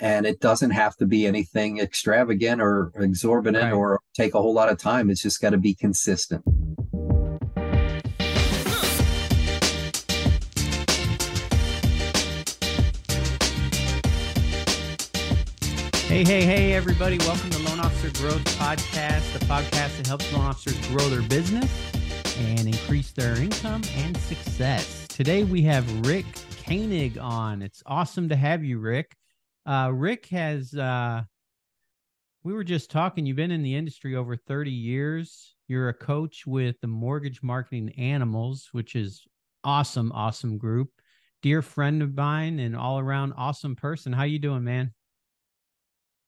and it doesn't have to be anything extravagant or exorbitant right. or take a whole lot of time. It's just got to be consistent. Hey, hey, hey, everybody. Welcome to Loan Officer Growth Podcast, the podcast that helps loan officers grow their business and increase their income and success. Today we have Rick Koenig on. It's awesome to have you, Rick. Uh, Rick has, uh, we were just talking, you've been in the industry over 30 years. You're a coach with the Mortgage Marketing Animals, which is awesome, awesome group. Dear friend of mine and all around awesome person. How you doing, man?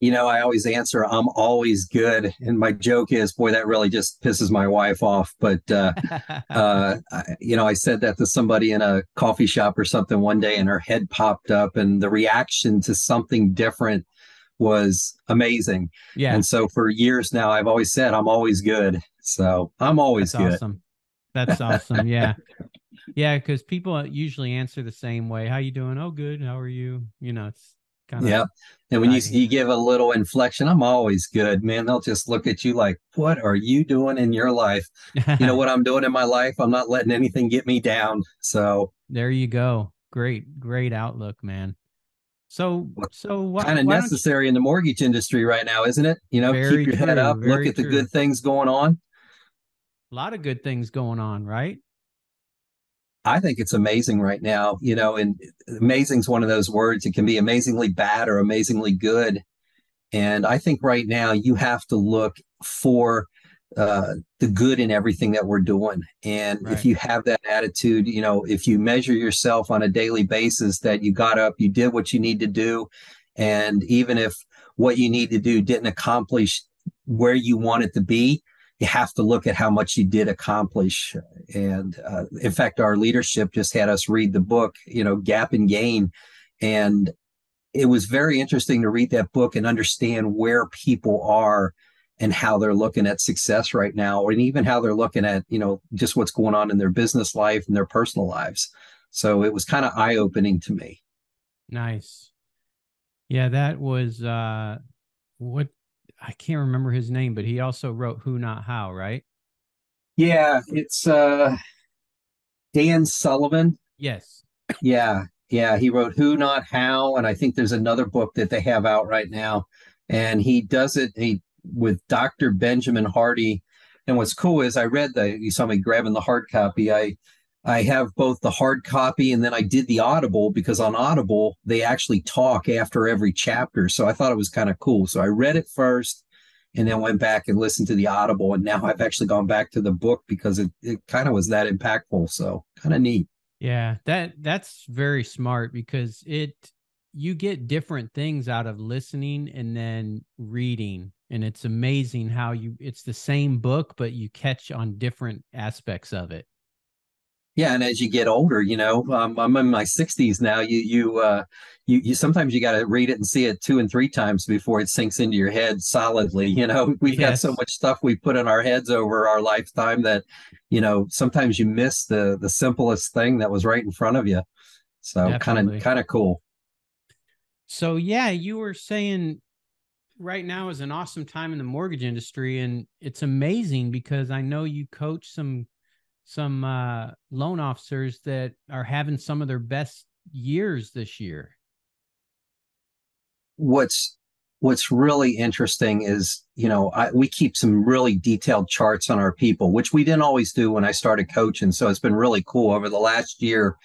You know, I always answer, I'm always good. And my joke is, boy, that really just pisses my wife off. But, uh, uh, I, you know, I said that to somebody in a coffee shop or something one day and her head popped up and the reaction to something different was amazing. Yeah. And so for years now, I've always said, I'm always good. So I'm always That's good. Awesome. That's awesome. Yeah. Yeah. Cause people usually answer the same way. How you doing? Oh, good. How are you? You know, it's, Kind yeah. And when you you give a little inflection, I'm always good, man. They'll just look at you like, "What are you doing in your life?" you know what I'm doing in my life. I'm not letting anything get me down. So there you go. Great, great outlook, man. So, so what kind of necessary you... in the mortgage industry right now, isn't it? You know, very keep your true, head up, look at true. the good things going on. A lot of good things going on, right? I think it's amazing right now, you know, and amazing is one of those words. It can be amazingly bad or amazingly good. And I think right now you have to look for uh, the good in everything that we're doing. And right. if you have that attitude, you know, if you measure yourself on a daily basis that you got up, you did what you need to do. And even if what you need to do didn't accomplish where you want it to be, you have to look at how much you did accomplish. And uh, in fact, our leadership just had us read the book, you know, Gap and Gain. And it was very interesting to read that book and understand where people are and how they're looking at success right now, and even how they're looking at, you know, just what's going on in their business life and their personal lives. So it was kind of eye opening to me. Nice. Yeah, that was uh what I can't remember his name, but he also wrote Who Not How, right? Yeah, it's uh Dan Sullivan. Yes. Yeah, yeah. He wrote Who Not How, and I think there's another book that they have out right now. And he does it he, with Dr. Benjamin Hardy. And what's cool is I read the you saw me grabbing the hard copy. I I have both the hard copy and then I did the Audible because on Audible, they actually talk after every chapter. So I thought it was kind of cool. So I read it first and then went back and listened to the Audible. And now I've actually gone back to the book because it, it kind of was that impactful. So kind of neat. Yeah, that that's very smart because it you get different things out of listening and then reading and it's amazing how you it's the same book but you catch on different aspects of it yeah, and as you get older, you know, um, I'm in my 60s now. You you uh, you, you sometimes you got to read it and see it two and three times before it sinks into your head solidly. You know, we've yes. got so much stuff we put in our heads over our lifetime that, you know, sometimes you miss the the simplest thing that was right in front of you. So kind of kind of cool. So yeah, you were saying right now is an awesome time in the mortgage industry, and it's amazing because I know you coach some some uh, loan officers that are having some of their best years this year. What's what's really interesting is you know I, we keep some really detailed charts on our people which we didn't always do when i started coaching. So it's been really cool. Over the last year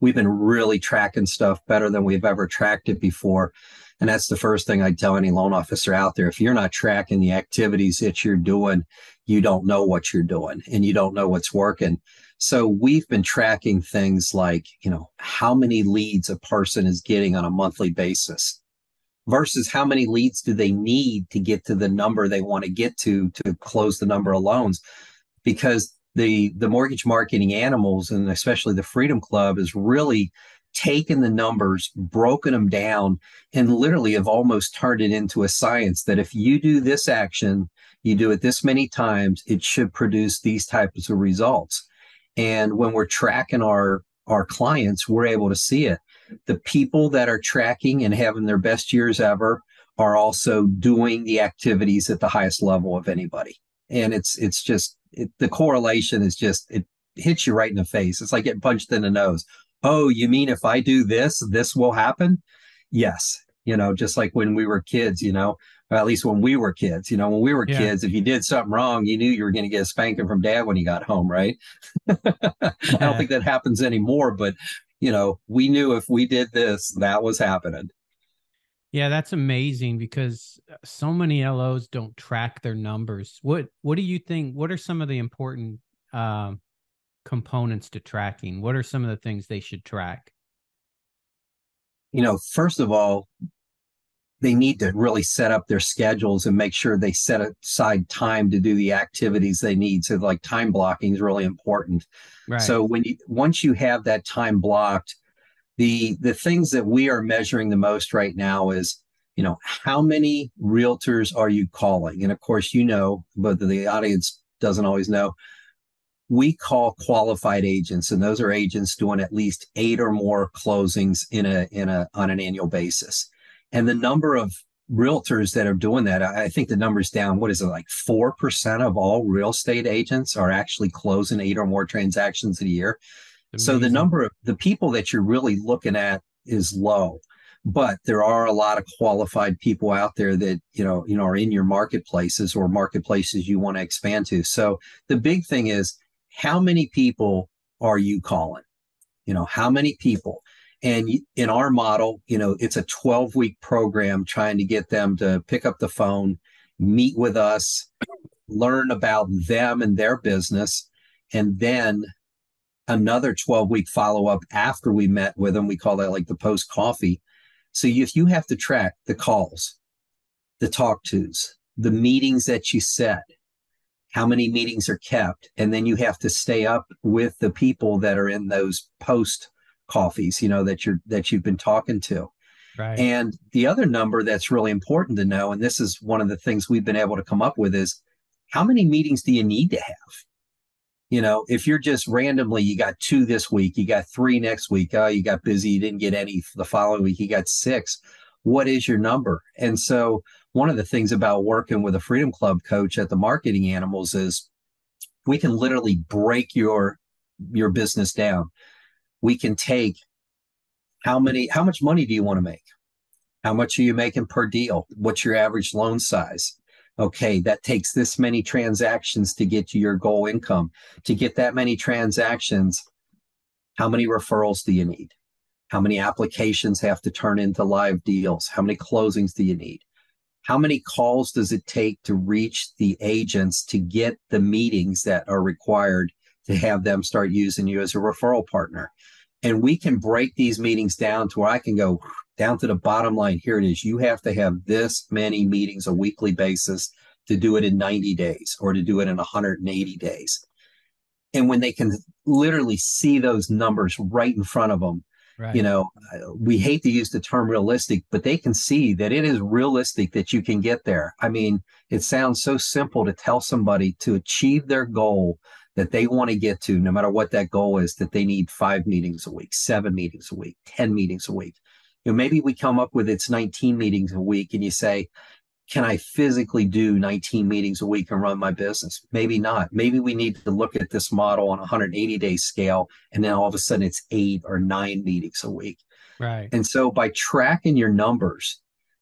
we've been really tracking stuff better than we've ever tracked it before and that's the first thing I'd tell any loan officer out there. If you're not tracking the activities that you're doing, you don't know what you're doing and you don't know what's working. So we've been tracking things like, you know, how many leads a person is getting on a monthly basis versus how many leads do they need to get to the number they want to get to to close the number of loans because the the mortgage marketing animals and especially the freedom club is really taken the numbers, broken them down, and literally have almost turned it into a science that if you do this action, you do it this many times, it should produce these types of results. And when we're tracking our our clients, we're able to see it. the people that are tracking and having their best years ever are also doing the activities at the highest level of anybody. And it's it's just it, the correlation is just it hits you right in the face. It's like getting punched in the nose. Oh, you mean if I do this, this will happen? Yes. You know, just like when we were kids, you know, or at least when we were kids, you know, when we were yeah. kids, if you did something wrong, you knew you were going to get a spanking from dad when you got home, right? I don't think that happens anymore, but you know, we knew if we did this, that was happening. Yeah, that's amazing because uh, so many LOs don't track their numbers. What what do you think? What are some of the important um, components to tracking? What are some of the things they should track? You know, first of all, they need to really set up their schedules and make sure they set aside time to do the activities they need. So like time blocking is really important. Right. So when you once you have that time blocked, the the things that we are measuring the most right now is you know how many realtors are you calling and of course you know but the audience doesn't always know we call qualified agents and those are agents doing at least eight or more closings in a in a on an annual basis. And the number of realtors that are doing that i think the number's down what is it like 4% of all real estate agents are actually closing eight or more transactions a year? Amazing. so the number of the people that you're really looking at is low but there are a lot of qualified people out there that you know you know are in your marketplaces or marketplaces you want to expand to. So the big thing is how many people are you calling? You know how many people? And in our model you know it's a 12 week program trying to get them to pick up the phone meet with us learn about them and their business and then another 12 week follow up after we met with them we call that like the post coffee. So if you have to track the calls the talk tos the meetings that you set how many meetings are kept and then you have to stay up with the people that are in those post coffees, you know, that you're that you've been talking to. Right. And the other number that's really important to know, and this is one of the things we've been able to come up with, is how many meetings do you need to have? You know, if you're just randomly, you got two this week, you got three next week, oh, you got busy, you didn't get any the following week, you got six. What is your number? And so, one of the things about working with a Freedom Club coach at the Marketing Animals is we can literally break your your business down. We can take how many how much money do you want to make? How much are you making per deal? What's your average loan size? Okay that takes this many transactions to get to your goal income. To get that many transactions how many referrals do you need? How many applications have to turn into live deals? How many closings do you need how many calls does it take to reach the agents to get the meetings that are required to have them start using you as a referral partner. And we can break these meetings down to where I can go down to the bottom line. Here it is. You have to have this many meetings a weekly basis to do it in 90 days or to do it in 180 days. And when they can literally see those numbers right in front of them, Right. You know, we hate to use the term realistic, but they can see that it is realistic that you can get there. I mean, it sounds so simple to tell somebody to achieve their goal that they want to get to, no matter what that goal is, that they need five meetings a week, seven meetings a week, 10 meetings a week. You know, maybe we come up with it's 19 meetings a week and you say, can I physically do 19 meetings a week and run my business? Maybe not. Maybe we need to look at this model on a 180 day scale. And then all of a sudden it's eight or nine meetings a week. Right. And so by tracking your numbers,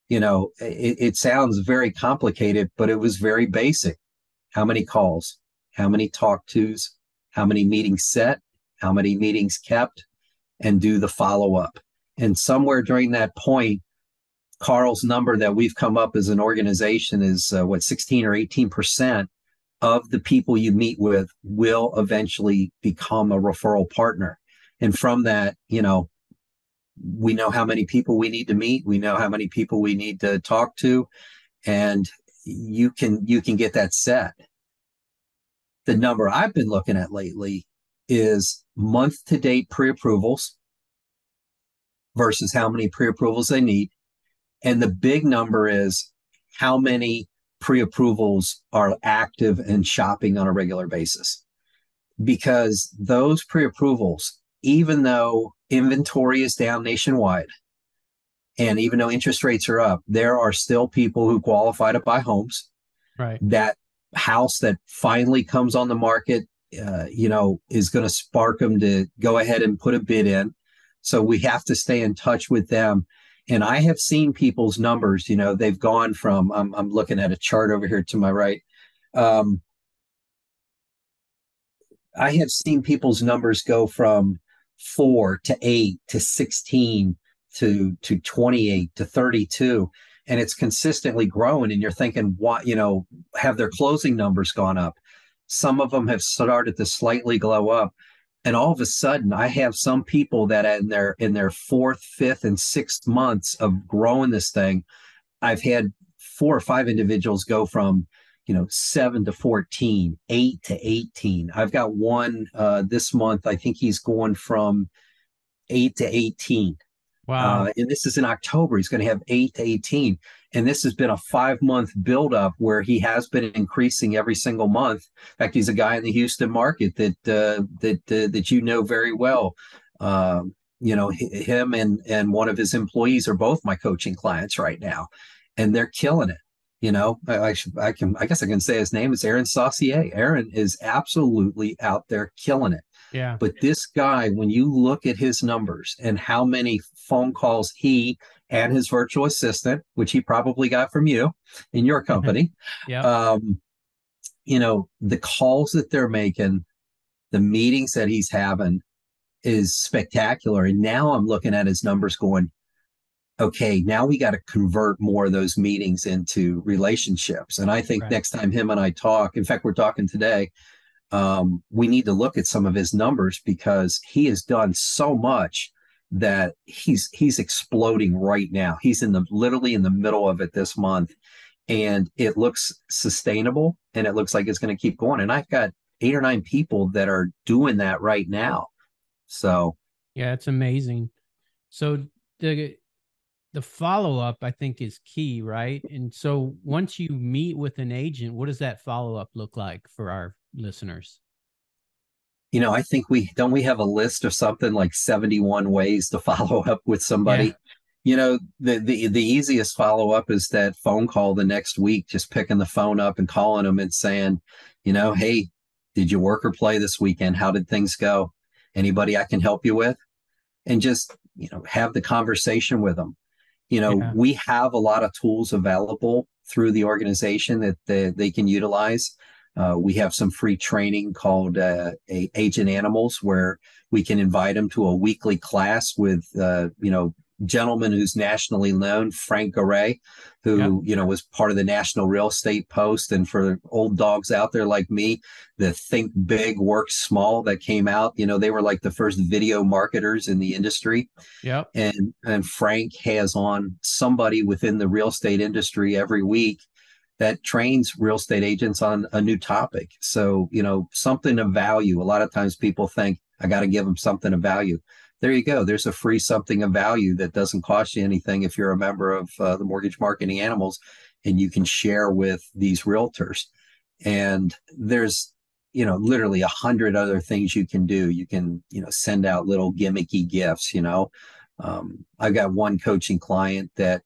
you know, it, it sounds very complicated, but it was very basic. How many calls? how many talk tos, how many meetings set, how many meetings kept, and do the follow up. And somewhere during that point, Carl's number that we've come up as an organization is uh, what 16 or 18 percent of the people you meet with will eventually become a referral partner. And from that, you know, we know how many people we need to meet, we know how many people we need to talk to, and you can you can get that set the number I've been looking at lately is month to date pre approvals versus how many pre approvals they need. And the big number is how many pre approvals are active and shopping on a regular basis. Because those pre approvals, even though inventory is down nationwide. And even though interest rates are up, there are still people who qualify to buy homes. Right. That house that finally comes on the market, uh, you know, is going to spark them to go ahead and put a bid in. So we have to stay in touch with them. And I have seen people's numbers, you know, they've gone from, I'm, I'm looking at a chart over here to my right. Um, I have seen people's numbers go from four to eight to 16 to, to 28 to 32 and it's consistently growing and you're thinking what you know have their closing numbers gone up some of them have started to slightly glow up and all of a sudden i have some people that in their in their fourth fifth and sixth months of growing this thing i've had four or five individuals go from you know 7 to 14 8 to 18 i've got one uh, this month i think he's going from 8 to 18 Wow. Uh, and this is in October. He's going to have 8 to 18. And this has been a five month buildup where he has been increasing every single month. In fact, he's a guy in the Houston market that uh, that uh, that you know very well. Um, you know, him and and one of his employees are both my coaching clients right now, and they're killing it. You know, I, I, should, I can, I guess I can say his name is Aaron Saucier. Aaron is absolutely out there killing it. Yeah. But this guy, when you look at his numbers and how many phone calls he and his virtual assistant, which he probably got from you in your company, yeah. Um, you know, the calls that they're making, the meetings that he's having is spectacular. And now I'm looking at his numbers going, okay, now we got to convert more of those meetings into relationships. And I think right. next time him and I talk, in fact, we're talking today, um, we need to look at some of his numbers because he has done so much that he's he's exploding right now. He's in the literally in the middle of it this month, and it looks sustainable and it looks like it's going to keep going. And I've got eight or nine people that are doing that right now. So yeah, it's amazing. So the the follow up I think is key, right? And so once you meet with an agent, what does that follow up look like for our listeners? You know, I think we don't we have a list of something like 71 ways to follow up with somebody. Yeah. You know, the, the the easiest follow up is that phone call the next week, just picking the phone up and calling them and saying, you know, hey, did you work or play this weekend? How did things go? Anybody I can help you with? And just, you know, have the conversation with them. You know, yeah. we have a lot of tools available through the organization that they, they can utilize. Uh, we have some free training called uh, a Agent Animals, where we can invite them to a weekly class with, uh, you know, gentleman who's nationally known, Frank Garay, who yep. you know was part of the National Real Estate Post, and for old dogs out there like me, the Think Big, Work Small that came out, you know, they were like the first video marketers in the industry. Yeah, and and Frank has on somebody within the real estate industry every week that trains real estate agents on a new topic. So, you know, something of value. A lot of times people think, I got to give them something of value. There you go. There's a free something of value that doesn't cost you anything if you're a member of uh, the Mortgage Marketing Animals and you can share with these realtors. And there's, you know, literally a hundred other things you can do. You can, you know, send out little gimmicky gifts, you know. Um, I've got one coaching client that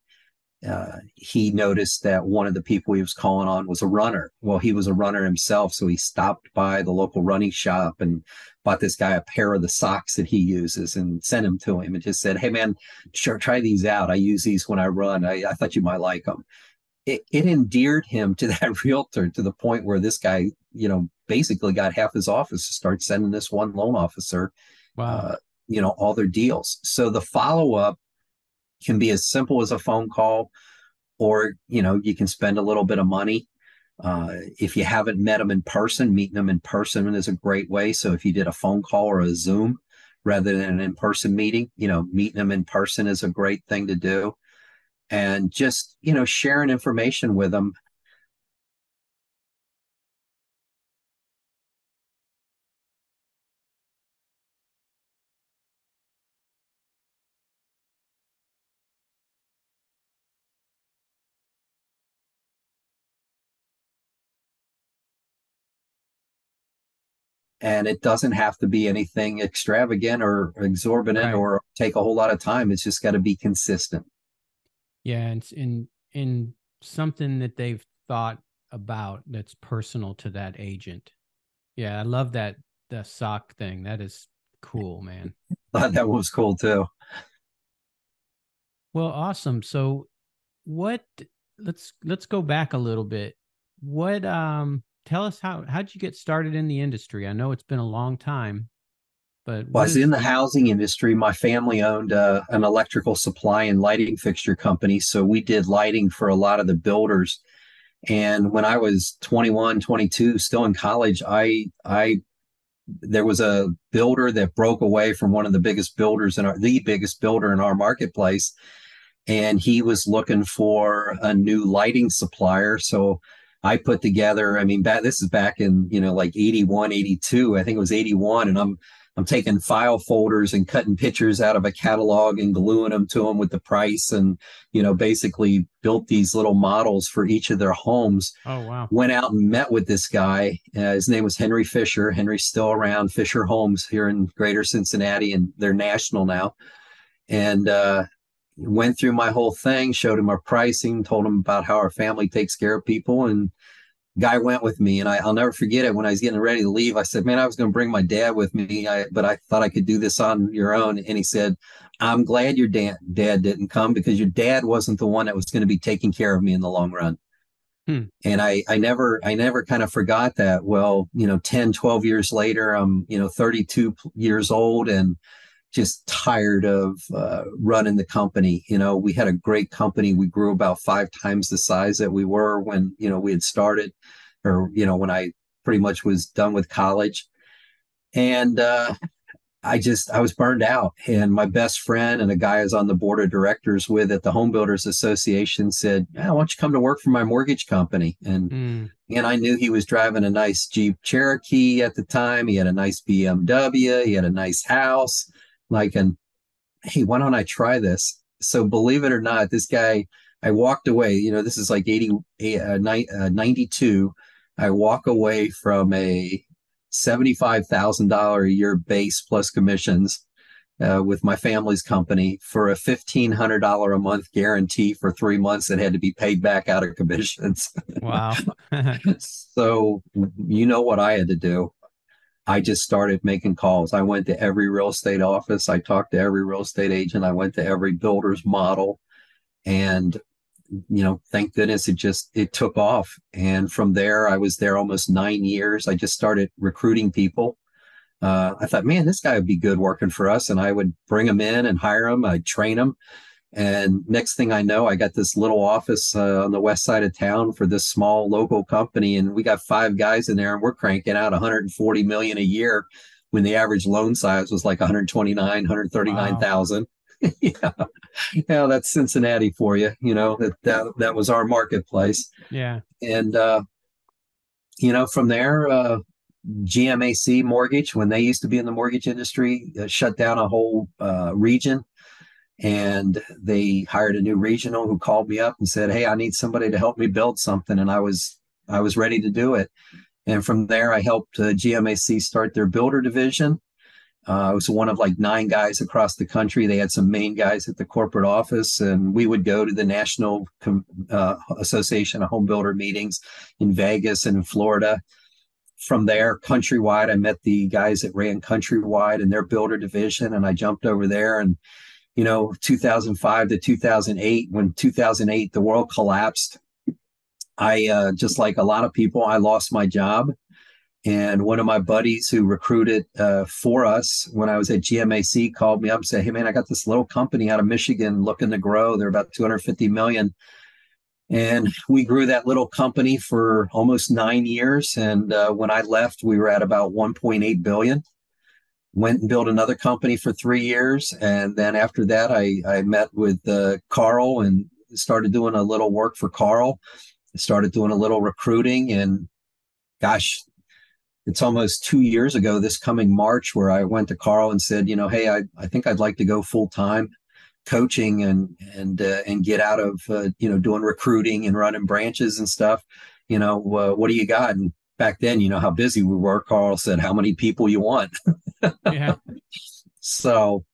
uh, he noticed that one of the people he was calling on was a runner. Well, he was a runner himself, so he stopped by the local running shop and bought this guy a pair of the socks that he uses and sent them to him and just said, "Hey, man, sure, try these out. I use these when I run. I, I thought you might like them." It, it endeared him to that realtor to the point where this guy, you know, basically got half his office to start sending this one loan officer, wow. Uh, you know, all their deals. So the follow up can be as simple as a phone call or you know you can spend a little bit of money. Uh, if you haven't met them in person meeting them in person is a great way. So if you did a phone call or a zoom rather than an in-person meeting you know meeting them in person is a great thing to do. And just you know sharing information with them and it doesn't have to be anything extravagant or exorbitant right. or take a whole lot of time. It's just got to be consistent. Yeah, and in in something that they've thought about that's personal to that agent. Yeah, I love that the sock thing. That is cool, man. thought that was cool too. Well, awesome. So what let's let's go back a little bit. What um tell us how how'd you get started in the industry? I know it's been a long time, but well, I was in the housing industry. My family owned uh, an electrical supply and lighting fixture company, so we did lighting for a lot of the builders. And when I was 21, 22, still in college, I I there was a builder that broke away from one of the biggest builders in our the biggest builder in our marketplace and he was looking for a new lighting supplier so i put together i mean back, this is back in you know like 81 82 i think it was 81 and i'm I'm taking file folders and cutting pictures out of a catalog and gluing them to them with the price and, you know, basically built these little models for each of their homes. Oh, wow. Went out and met with this guy. Uh, his name was Henry Fischer. Henry's still around Fischer Homes here in greater Cincinnati and they're national now. And, uh, went through my whole thing, showed him our pricing, told him about how our family takes care of people and guy went with me and I, will never forget it when I was getting ready to leave. I said, man, I was going to bring my dad with me, I, but I thought I could do this on your own. And he said, I'm glad your dad, dad didn't come because your dad wasn't the one that was going to be taking care of me in the long run. Hmm. And I, I never, I never kind of forgot that. Well, you know, 10, 12 years later, I'm, you know, 32 years old and just tired of uh, running the company. You know, we had a great company. We grew about five times the size that we were when, you know, we had started or, you know, when I pretty much was done with college. And uh, I just, I was burned out. And my best friend and a guy I was on the board of directors with at the Home Builders Association said, yeah, why don't you come to work for my mortgage company? And, mm. and I knew he was driving a nice Jeep Cherokee at the time. He had a nice BMW. He had a nice house like and hey why don't i try this? So believe it or not this guy i walked away you know this is like 80 uh, uh 92 i walk away from a $75000 a year base plus commissions uh, with my family's company for a $1500 a month guarantee for three months that had to be paid back out of commissions. Wow. So you know what i had to do I just started making calls. I went to every real estate office. I talked to every real estate agent. I went to every builder's model. And, you know, thank goodness it just, it took off. And from there, I was there almost nine years. I just started recruiting people. Uh, I thought, man, this guy would be good working for us. And I would bring him in and hire him. I'd train him. And next thing I know, I got this little office uh, on the west side of town for this small local company, and we got five guys in there, and we're cranking out 140 million a year when the average loan size was like 129, 139,000. Wow. yeah, yeah, that's Cincinnati for you. You know that that that was our marketplace. Yeah, and uh, you know from there, uh, GMAC Mortgage, when they used to be in the mortgage industry, uh, shut down a whole uh, region and they hired a new regional who called me up and said hey i need somebody to help me build something and i was i was ready to do it. And from there i helped uh, gmac start their builder division. Uh, i was one of like nine guys across the country. They had some main guys at the corporate office and we would go to the national uh, association of home builder meetings in vegas and in florida. From there countrywide i met the guys that ran countrywide and their builder division and i jumped over there and you know 2005 to 2008 when 2008 the world collapsed. I uh, just like a lot of people i lost my job. And one of my buddies who recruited uh, for us when i was at gmac called me up and said hey man i got this little company out of michigan looking to grow. They're about 250 million. And we grew that little company for almost nine years. And uh, when i left we were at about 1.8 billion went and built another company for three years. And then after that, I, I met with uh, Carl and started doing a little work for Carl. I started doing a little recruiting. And gosh, it's almost two years ago this coming March where I went to Carl and said, you know, hey, I, I think I'd like to go full time coaching and and uh, and get out of uh, you know doing recruiting and running branches and stuff you know uh, what do you got and back then, you know how busy we were. Carl said, "How many people you want?" yeah. So,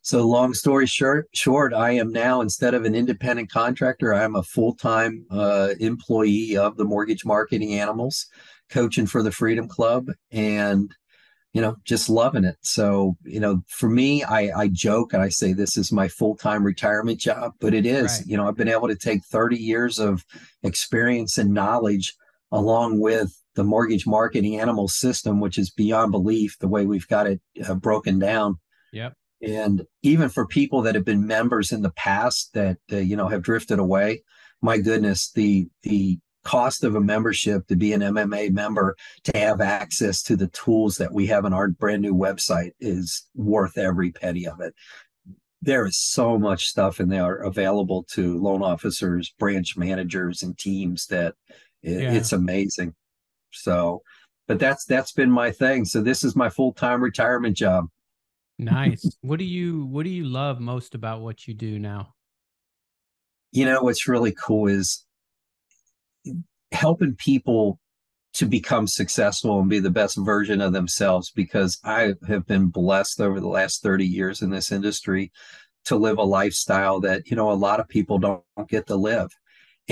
so long story short, short, I am now instead of an independent contractor, I am a full time uh, employee of the Mortgage Marketing Animals, coaching for the Freedom Club, and you know, just loving it. So, you know, for me, I, I joke and I say this is my full time retirement job, but it is. Right. You know, I've been able to take 30 years of experience and knowledge along with the mortgage marketing animal system, which is beyond belief the way we've got it uh, broken down. Yep. And even for people that have been members in the past that uh, you know have drifted away, my goodness, the the cost of a membership to be an MMA member to have access to the tools that we have on our brand new website is worth every penny of it. There is so much stuff in there available to loan officers, branch managers, and teams that it, yeah. it's amazing. So, but that's that's been my thing. So this is my full time retirement job. nice. What do you what do you love most about what you do now? You know what's really cool is helping people to become successful and be the best version of themselves because I have been blessed over the last 30 years in this industry to live a lifestyle that, you know, a lot of people don't get to live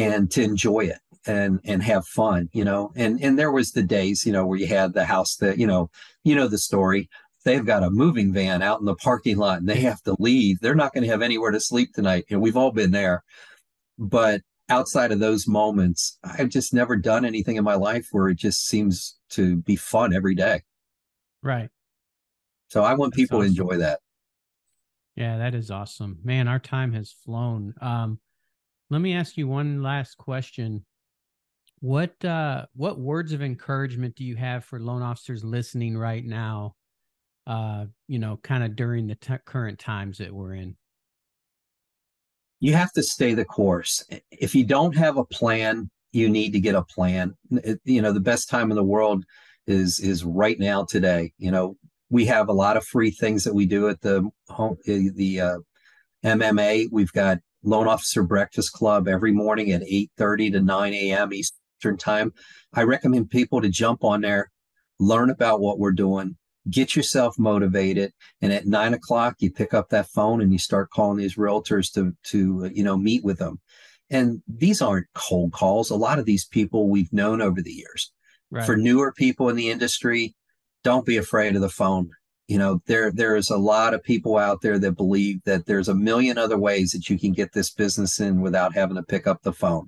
and to enjoy it and and have fun, you know. And and there was the days, you know, where you had the house that, you know, you know the story. They've got a moving van out in the parking lot and they have to leave. They're not going to have anywhere to sleep tonight. And we've all been there. But outside of those moments, I've just never done anything in my life where it just seems to be fun every day. Right. So I want That's people awesome. to enjoy that. Yeah, that is awesome. Man, our time has flown. Um, let me ask you one last question. What uh what words of encouragement do you have for loan officers listening right now? Uh, you know, kind of during the t- current times that we're in you have to stay the course. If you don't have a plan, you need to get a plan. It, you know, the best time in the world is is right now today. You know, we have a lot of free things that we do at the home the uh, MMA. We've got loan officer breakfast club every morning at 8:30 to 9 a.m. Eastern time. I recommend people to jump on there, learn about what we're doing, get yourself motivated and at nine o'clock you pick up that phone and you start calling these realtors to to you know meet with them and these aren't cold calls a lot of these people we've known over the years right. for newer people in the industry don't be afraid of the phone you know there there's a lot of people out there that believe that there's a million other ways that you can get this business in without having to pick up the phone.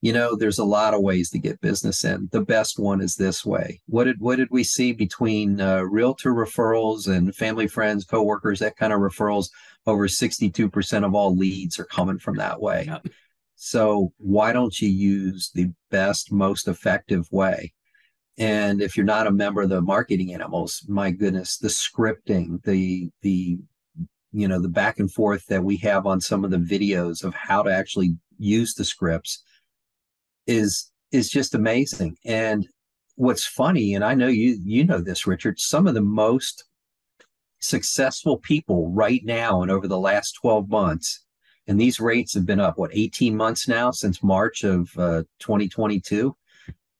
You know there's a lot of ways to get business in. The best one is this way. What did what did we see between uh, realtor referrals and family friends coworkers that kind of referrals? Over 62% of all leads are coming from that way. Yep. so why don't you use the best most effective way and if you're not a member of the marketing animals my goodness the scripting the the you know the back and forth that we have on some of the videos of how to actually use the scripts is is just amazing. And what's funny, and I know you you know this, Richard, some of the most successful people right now and over the last 12 months, and these rates have been up, what, 18 months now since March of uh, 2022.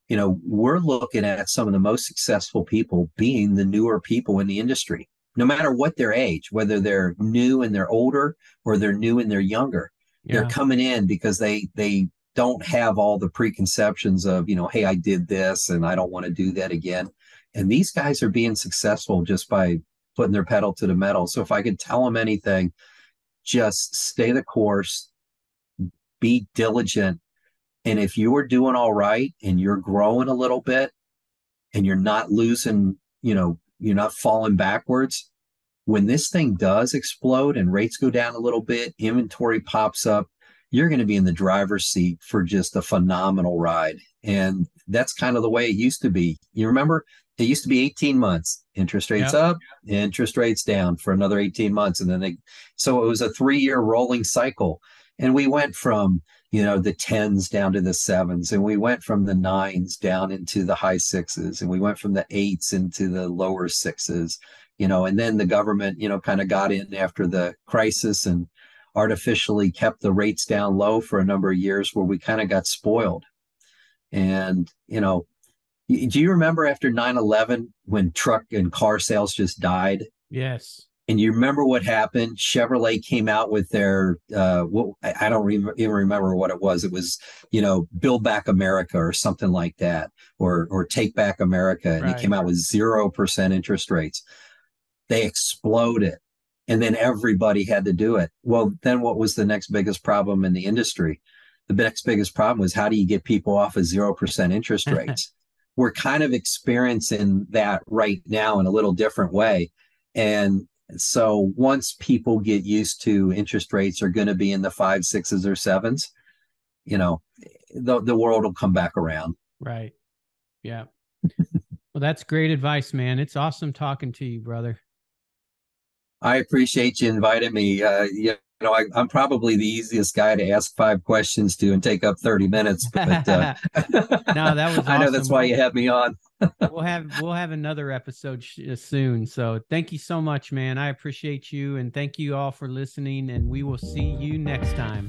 You know, we're looking at some of the most successful people being the newer people in the industry, no matter what their age, whether they're new and they're older or they're new and they're younger. Yeah. They're coming in because they they don't have all the preconceptions of, you know, hey, I did this and I don't want to do that again. And these guys are being successful just by putting their pedal to the metal. So if I could tell them anything, just stay the course, be diligent. And if you are doing all right and you're growing a little bit and you're not losing, you know, you're not falling backwards, when this thing does explode and rates go down a little bit, inventory pops up, you're going to be in the driver's seat for just a phenomenal ride. And that's kind of the way it used to be. You remember it used to be 18 months, interest rates yep. up, interest rates down for another 18 months. And then they, so it was a three year rolling cycle. And we went from, you know, the tens down to the sevens, and we went from the nines down into the high sixes, and we went from the eights into the lower sixes, you know, and then the government, you know, kind of got in after the crisis and artificially kept the rates down low for a number of years where we kind of got spoiled. And, you know, do you remember after 9 11 when truck and car sales just died? Yes. And you remember what happened? Chevrolet came out with their, uh, what, I don't re- even remember what it was. It was, you know, Build Back America or something like that, or or Take Back America, and right. it came out with zero percent interest rates. They exploded, and then everybody had to do it. Well, then what was the next biggest problem in the industry? The next biggest problem was how do you get people off of zero percent interest rates? We're kind of experiencing that right now in a little different way, and so once people get used to interest rates are going to be in the five, sixes, or sevens, you know, the the world will come back around. Right. Yeah. well, that's great advice, man. It's awesome talking to you, brother. I appreciate you inviting me. Uh, you know, I, am probably the easiest guy to ask five questions to and take up 30 minutes. But uh, no, that was. Awesome. I know that's why you have me on we'll have we'll have another episode sh- uh, soon. So thank you so much, man. I appreciate you, and thank you all for listening. And we will see you next time.